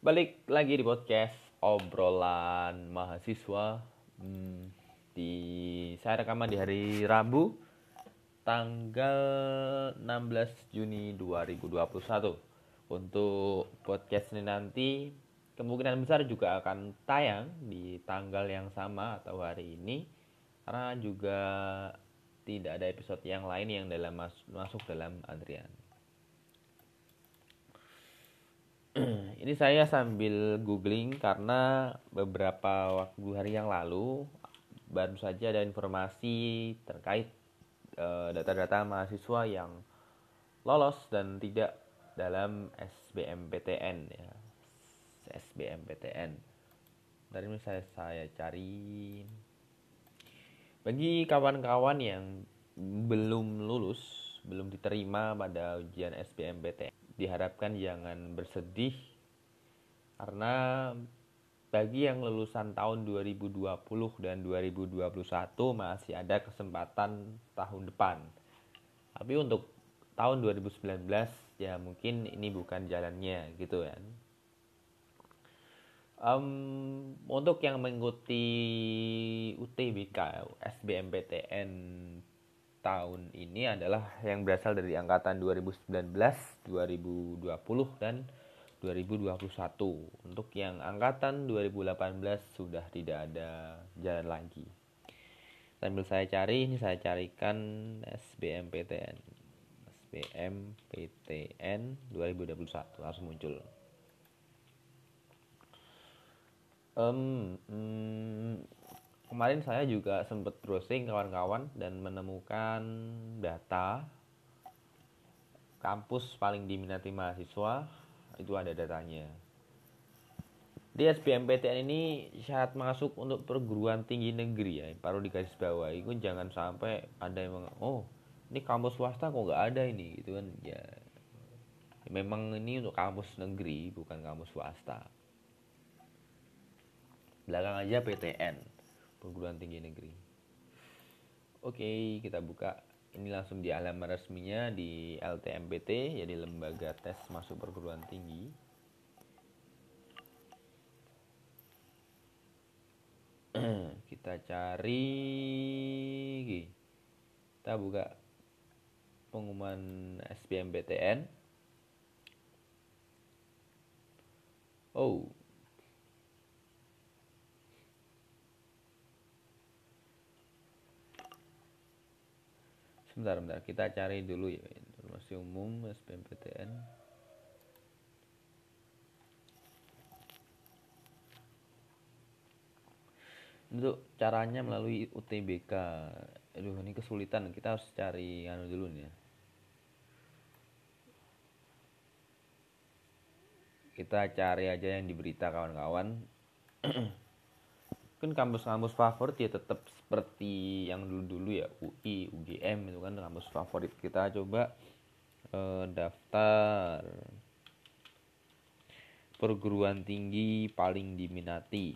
Balik lagi di podcast obrolan mahasiswa hmm, di saya rekaman di hari Rabu tanggal 16 Juni 2021. Untuk podcast ini nanti kemungkinan besar juga akan tayang di tanggal yang sama atau hari ini karena juga tidak ada episode yang lain yang dalam masuk dalam antrian. ini saya sambil googling karena beberapa waktu hari yang lalu baru saja ada informasi terkait eh, data-data mahasiswa yang lolos dan tidak dalam SBMPTN ya. SBMPTN dari ini saya saya cari. Bagi kawan-kawan yang belum lulus belum diterima pada ujian SBMPTN diharapkan jangan bersedih karena bagi yang lulusan tahun 2020 dan 2021 masih ada kesempatan tahun depan. Tapi untuk tahun 2019 ya mungkin ini bukan jalannya gitu kan. Um, untuk yang mengikuti UTBK SBMPTN tahun ini adalah yang berasal dari angkatan 2019, 2020 dan 2021. Untuk yang angkatan 2018 sudah tidak ada jalan lagi. Sambil saya cari, ini saya carikan SBMPTN. SBMPTN 2021 langsung muncul. Um, um, kemarin saya juga sempat browsing kawan-kawan dan menemukan data kampus paling diminati mahasiswa itu ada datanya. Di SBMPTN ini syarat masuk untuk perguruan tinggi negeri ya perlu dikasih bawah itu jangan sampai ada yang oh ini kampus swasta kok nggak ada ini gitu kan. Ya memang ini untuk kampus negeri bukan kampus swasta. Belakang aja PTN perguruan tinggi negeri. Oke, kita buka. Ini langsung di alamat resminya di LTMPT, jadi lembaga tes masuk perguruan tinggi. kita cari, kita buka pengumuman SBMPTN. Oh, sebentar sebentar kita cari dulu ya. Informasi umum SBMPTN untuk caranya melalui UTBK aduh ini kesulitan. Kita harus cari anu dulu nih ya. Kita cari aja yang diberita kawan-kawan. Kan kampus-kampus favorit ya tetap seperti yang dulu-dulu ya UI, UGM itu kan kampus favorit kita. Coba eh, daftar perguruan tinggi paling diminati.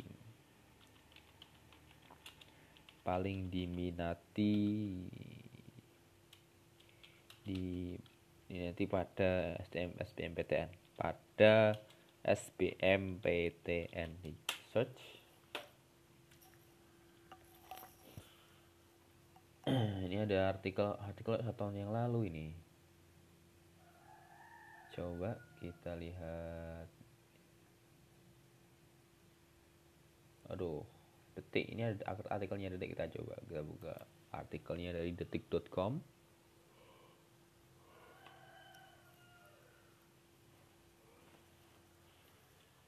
Paling diminati di nanti pada STM SBMPTN pada SBMPTN search ini ada artikel artikel satu tahun yang lalu ini. Coba kita lihat. Aduh detik ini ada artikelnya detik kita coba kita buka artikelnya dari detik.com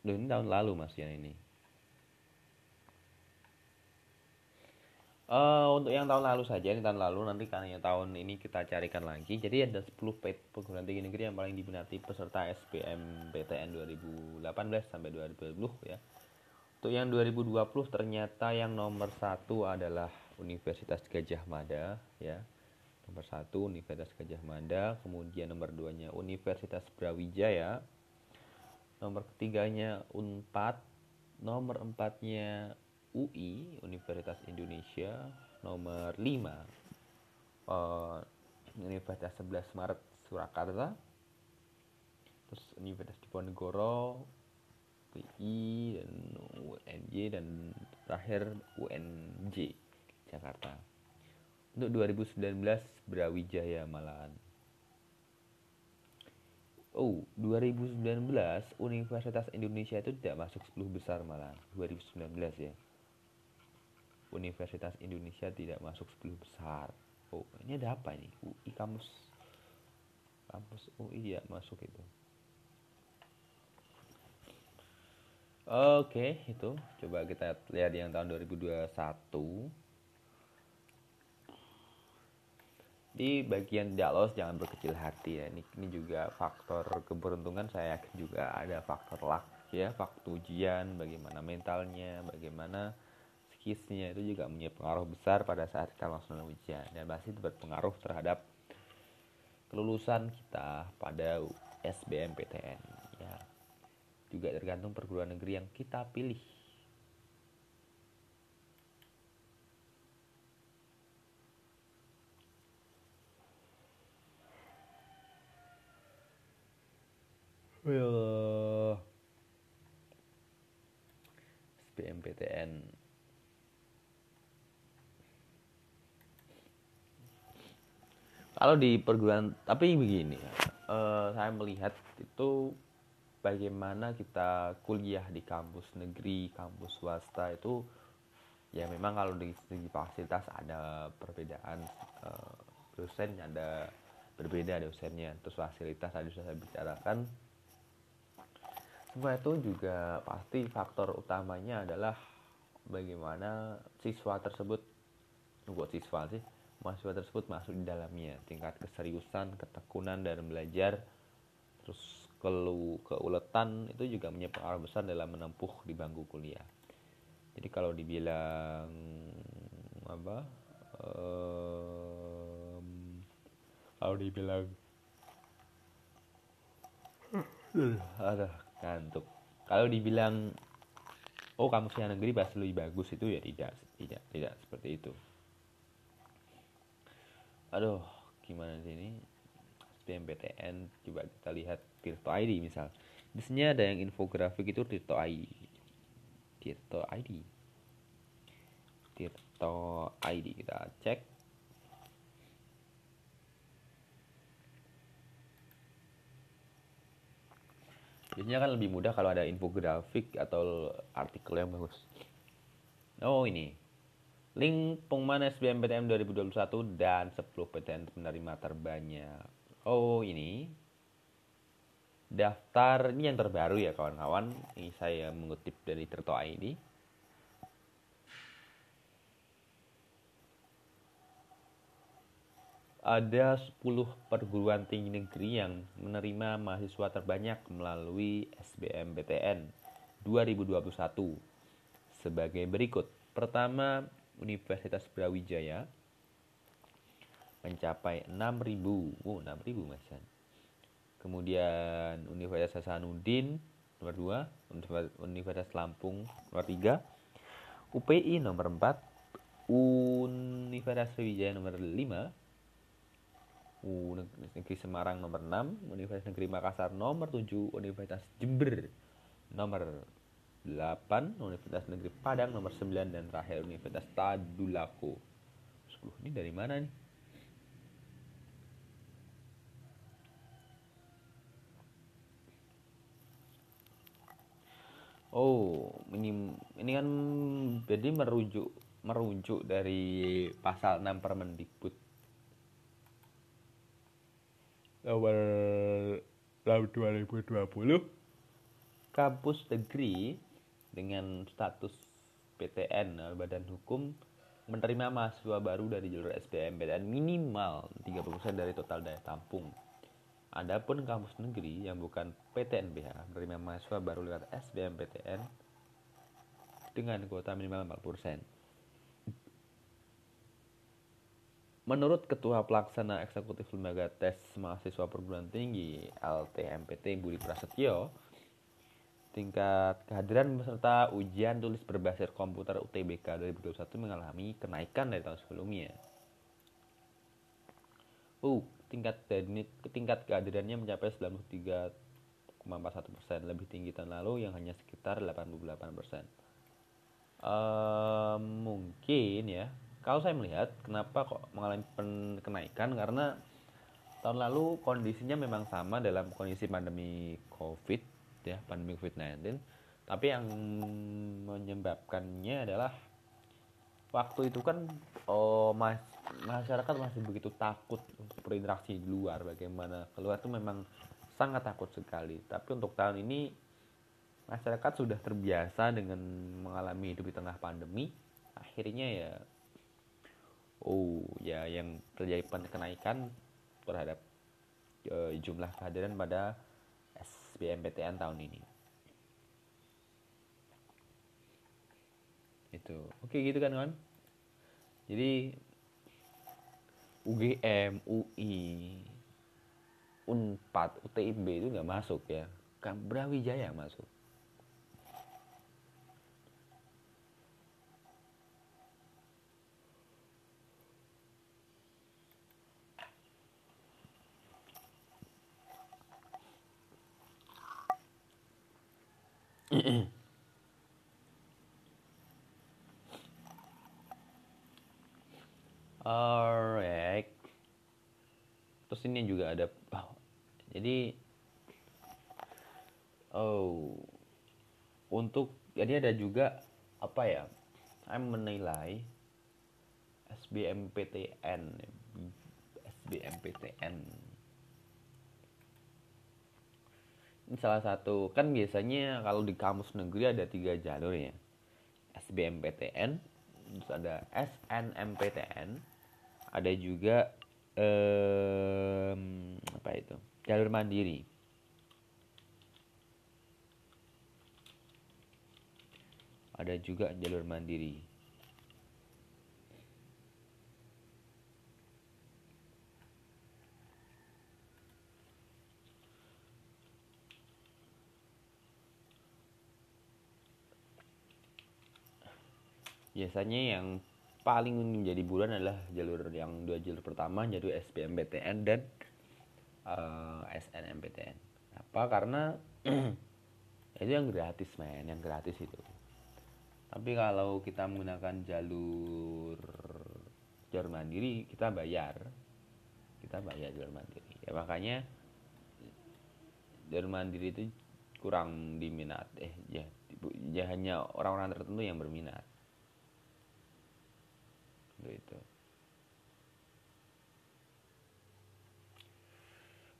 Duh, ini tahun lalu mas ya ini Uh, untuk yang tahun lalu saja, ini tahun lalu nanti karena tahun ini kita carikan lagi. Jadi ada 10 perguruan tinggi negeri yang paling diminati peserta SBM PTN 2018 sampai 2020 ya. Untuk yang 2020 ternyata yang nomor satu adalah Universitas Gajah Mada ya. Nomor satu Universitas Gajah Mada, kemudian nomor duanya Universitas Brawijaya, nomor ketiganya Unpad, nomor empatnya UI Universitas Indonesia nomor 5 uh, eh, Universitas 11 Maret Surakarta. Terus Universitas Diponegoro UPI dan UNJ dan terakhir UNJ Jakarta. Untuk 2019 Brawijaya malahan. Oh, 2019 Universitas Indonesia itu tidak masuk 10 besar malah 2019 ya. Universitas Indonesia tidak masuk 10 besar. Oh, ini ada apa ini? UI kampus kampus UI ya masuk itu. Oke, itu coba kita lihat yang tahun 2021. Di bagian tidak lolos jangan berkecil hati ya. Ini, ini juga faktor keberuntungan saya yakin juga ada faktor luck ya, faktor ujian, bagaimana mentalnya, bagaimana skillsnya itu juga punya pengaruh besar pada saat kita melaksanakan ujian dan pasti itu berpengaruh terhadap kelulusan kita pada SBMPTN juga tergantung perguruan negeri yang kita pilih. Well, SBMPTN kalau di perguruan tapi begini uh, saya melihat itu bagaimana kita kuliah di kampus negeri, kampus swasta itu ya memang kalau dari segi fasilitas ada perbedaan uh, dosen ada berbeda dosennya terus fasilitas tadi sudah saya bicarakan. Semua itu juga pasti faktor utamanya adalah bagaimana siswa tersebut buat siswa sih mahasiswa tersebut masuk di dalamnya tingkat keseriusan ketekunan dan belajar terus kelu keuletan itu juga punya pengaruh besar dalam menempuh di bangku kuliah. Jadi kalau dibilang apa? Um, kalau dibilang ada kantuk. Kalau dibilang oh kamu sih negeri pasti lebih bagus itu ya tidak tidak tidak seperti itu. Aduh, gimana sih ini? SBMPTN coba kita lihat Tirto ID misal. Sini ada yang infografik itu Tirto ID Tirto ID Tirto ID kita cek. Biasanya kan lebih mudah kalau ada infografik atau artikel yang bagus. Oh ini link pengumuman SBMPTN 2021 dan 10 PTN penerima terbanyak. Oh ini. Daftar ini yang terbaru ya kawan-kawan. Ini saya mengutip dari Terto ID ada 10 perguruan tinggi negeri yang menerima mahasiswa terbanyak melalui SBMPTN 2021 sebagai berikut. Pertama, Universitas Brawijaya mencapai 6.000. Oh, 6.000 Mas Kemudian Universitas Hasanuddin nomor 2, Universitas Lampung nomor 3, UPI nomor 4, Universitas Sriwijaya nomor 5, Universitas Negeri Semarang nomor 6, Universitas Negeri Makassar nomor 7, Universitas Jember nomor 8, Universitas Negeri Padang nomor 9 dan terakhir Universitas Tadulako. 10 ini dari mana nih? Oh, ini ini kan jadi merujuk merujuk dari pasal 6 Permendikbud nomor 2020 kampus negeri dengan status PTN Badan Hukum menerima mahasiswa baru dari jalur SBMPTN minimal 30% dari total daya tampung Adapun kampus negeri yang bukan PTNBH menerima mahasiswa baru lewat SBMPTN dengan kuota minimal 40%. Menurut Ketua Pelaksana Eksekutif Lembaga Tes Mahasiswa Perguruan Tinggi LTMPT Budi Prasetyo, tingkat kehadiran peserta ujian tulis berbasis komputer UTBK 2021 mengalami kenaikan dari tahun sebelumnya. Uh, tingkat tingkat kehadirannya mencapai 93,8 persen lebih tinggi tahun lalu yang hanya sekitar 88 persen uh, mungkin ya kalau saya melihat kenapa kok mengalami kenaikan karena tahun lalu kondisinya memang sama dalam kondisi pandemi covid ya pandemi covid 19 tapi yang menyebabkannya adalah waktu itu kan oh mas masyarakat masih begitu takut untuk berinteraksi di luar. Bagaimana keluar itu memang sangat takut sekali. Tapi untuk tahun ini masyarakat sudah terbiasa dengan mengalami hidup di tengah pandemi. Akhirnya ya oh ya yang terjadi kenaikan terhadap uh, jumlah kehadiran pada SBMPTN tahun ini. Itu. Oke gitu kan kan jadi UGM UI Unpad UTIB itu nggak masuk ya. Brawijaya masuk Alright. Terus ini juga ada oh, jadi oh untuk jadi ada juga apa ya? Saya menilai SBMPTN SBMPTN ini salah satu kan biasanya kalau di kampus negeri ada tiga jalur ya. SBMPTN terus ada SNMPTN ada juga um, apa itu jalur mandiri. Ada juga jalur mandiri biasanya yang paling menjadi bulan adalah jalur yang dua jalur pertama jalur SBMPTN dan uh, eh, SNMPTN apa? Karena itu yang gratis men yang gratis itu. Tapi kalau kita menggunakan jalur jalur mandiri kita bayar. Kita bayar jalur mandiri. Ya makanya jalur mandiri itu kurang diminat. Eh ya, ya hanya orang-orang tertentu yang berminat gitu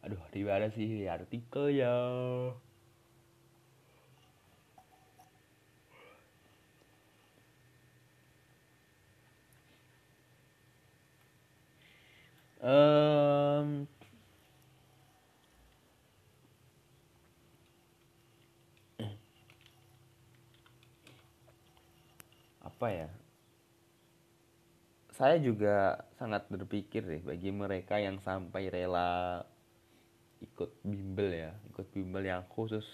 aduh di mana sih? Artikel ya um, apa ya saya juga sangat berpikir deh bagi mereka yang sampai rela ikut bimbel ya ikut bimbel yang khusus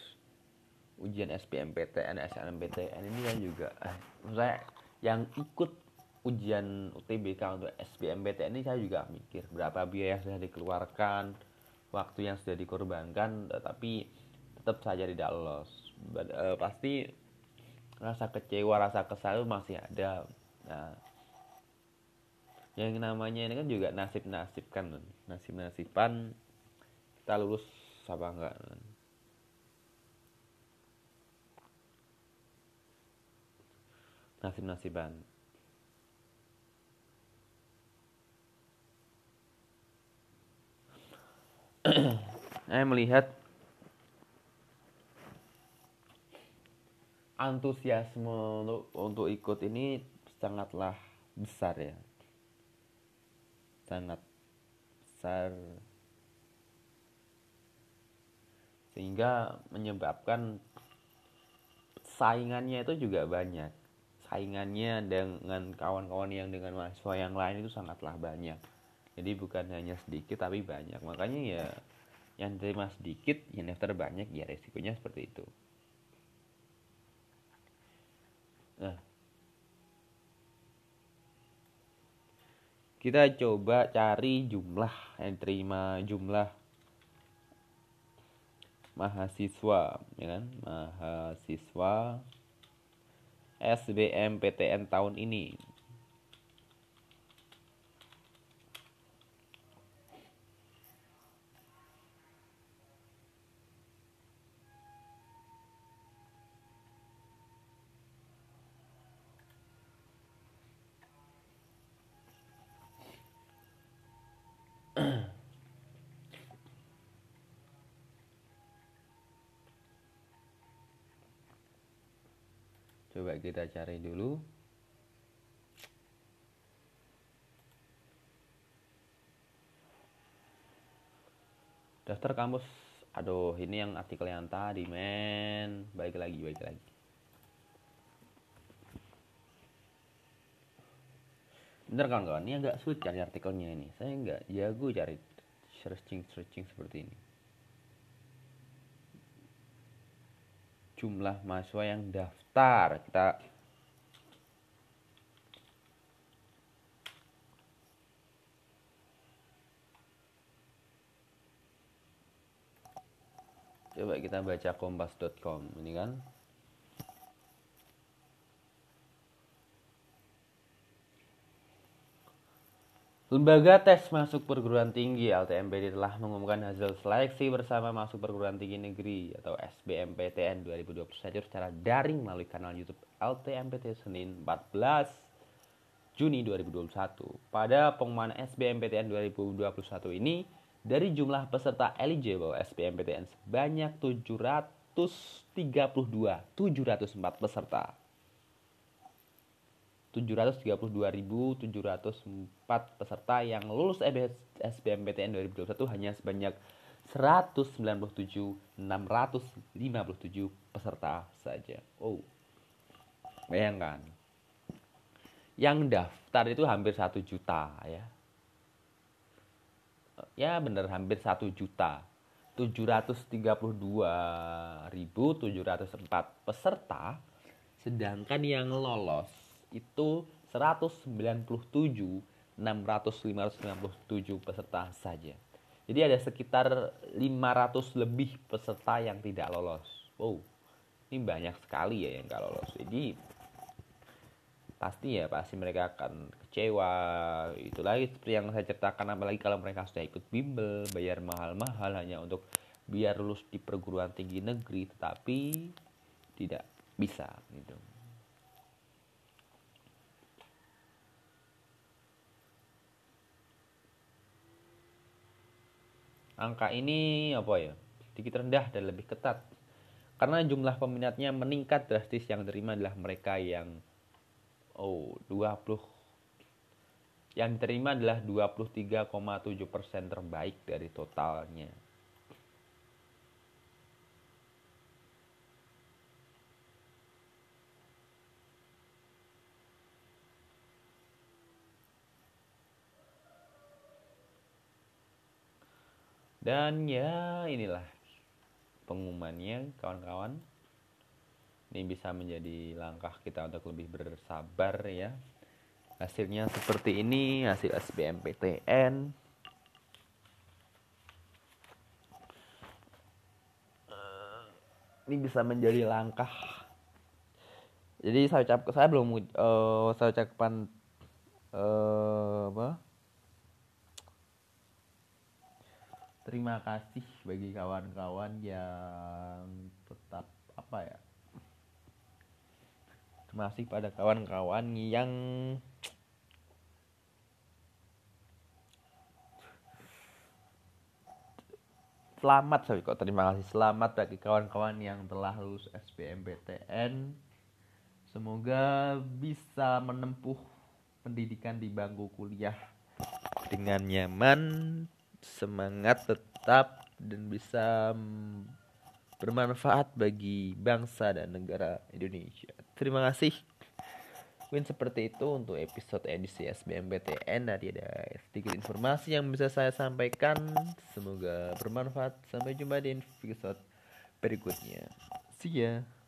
ujian SBMPTN, SNMPTN ini kan juga eh, saya yang ikut ujian UTBK untuk SBMPTN ini saya juga mikir berapa biaya yang sudah dikeluarkan waktu yang sudah dikorbankan tetapi tetap saja tidak lolos. But, uh, pasti rasa kecewa rasa kesal masih ada. Nah yang namanya ini kan juga nasib-nasib kan nasib-nasiban kita lulus apa enggak nasib-nasiban. Saya melihat antusiasme untuk ikut ini sangatlah besar ya sangat besar. Sehingga menyebabkan saingannya itu juga banyak. Saingannya dengan kawan-kawan yang dengan mahasiswa yang lain itu sangatlah banyak. Jadi bukan hanya sedikit tapi banyak. Makanya ya yang terima sedikit yang daftar banyak ya resikonya seperti itu. Nah kita coba cari jumlah yang terima jumlah mahasiswa ya kan? Mahasiswa SBMPTN tahun ini coba kita cari dulu. Daftar kampus. Aduh ini yang artikel yang tadi men. Baik lagi baik lagi. Bener kan kawan ini agak sulit cari artikelnya ini. Saya nggak jago cari searching searching seperti ini. Jumlah mahasiswa yang daftar kita coba kita baca kompas.com ini kan Lembaga tes masuk perguruan tinggi LTMPT telah mengumumkan hasil seleksi bersama masuk perguruan tinggi negeri atau SBMPTN 2021 secara daring melalui kanal YouTube LTMPT Senin 14 Juni 2021. Pada pengumuman SBMPTN 2021 ini, dari jumlah peserta eligible SBMPTN sebanyak 732 704 peserta 732.704 peserta yang lulus SBMPTN 2021 hanya sebanyak 197.657 peserta saja. Oh, bayangkan. Yang daftar itu hampir satu juta ya. Ya benar hampir satu juta. 732.704 peserta sedangkan yang lolos itu 197 600 597 peserta saja. Jadi ada sekitar 500 lebih peserta yang tidak lolos. Wow. Ini banyak sekali ya yang gak lolos. Jadi pasti ya pasti mereka akan kecewa itu lagi seperti yang saya ceritakan apalagi kalau mereka sudah ikut bimbel bayar mahal-mahal hanya untuk biar lulus di perguruan tinggi negeri tetapi tidak bisa gitu angka ini apa ya? Sedikit rendah dan lebih ketat. Karena jumlah peminatnya meningkat drastis yang terima adalah mereka yang oh 20 yang diterima adalah 23,7% terbaik dari totalnya Dan ya inilah pengumumannya kawan-kawan. Ini bisa menjadi langkah kita untuk lebih bersabar ya. Hasilnya seperti ini, hasil SBMPTN. Ini bisa menjadi langkah. Jadi saya ucap saya belum uh, saya ucapkan uh, apa? Terima kasih bagi kawan-kawan yang tetap apa ya terima kasih pada kawan-kawan yang selamat sorry kok terima kasih. Selamat bagi kawan-kawan yang telah lulus SBMPTN semoga bisa menempuh pendidikan di bangku kuliah dengan nyaman semangat tetap dan bisa bermanfaat bagi bangsa dan negara Indonesia. Terima kasih. Mungkin seperti itu untuk episode edisi SBMPTN Tadi ada sedikit informasi yang bisa saya sampaikan. Semoga bermanfaat. Sampai jumpa di episode berikutnya. See ya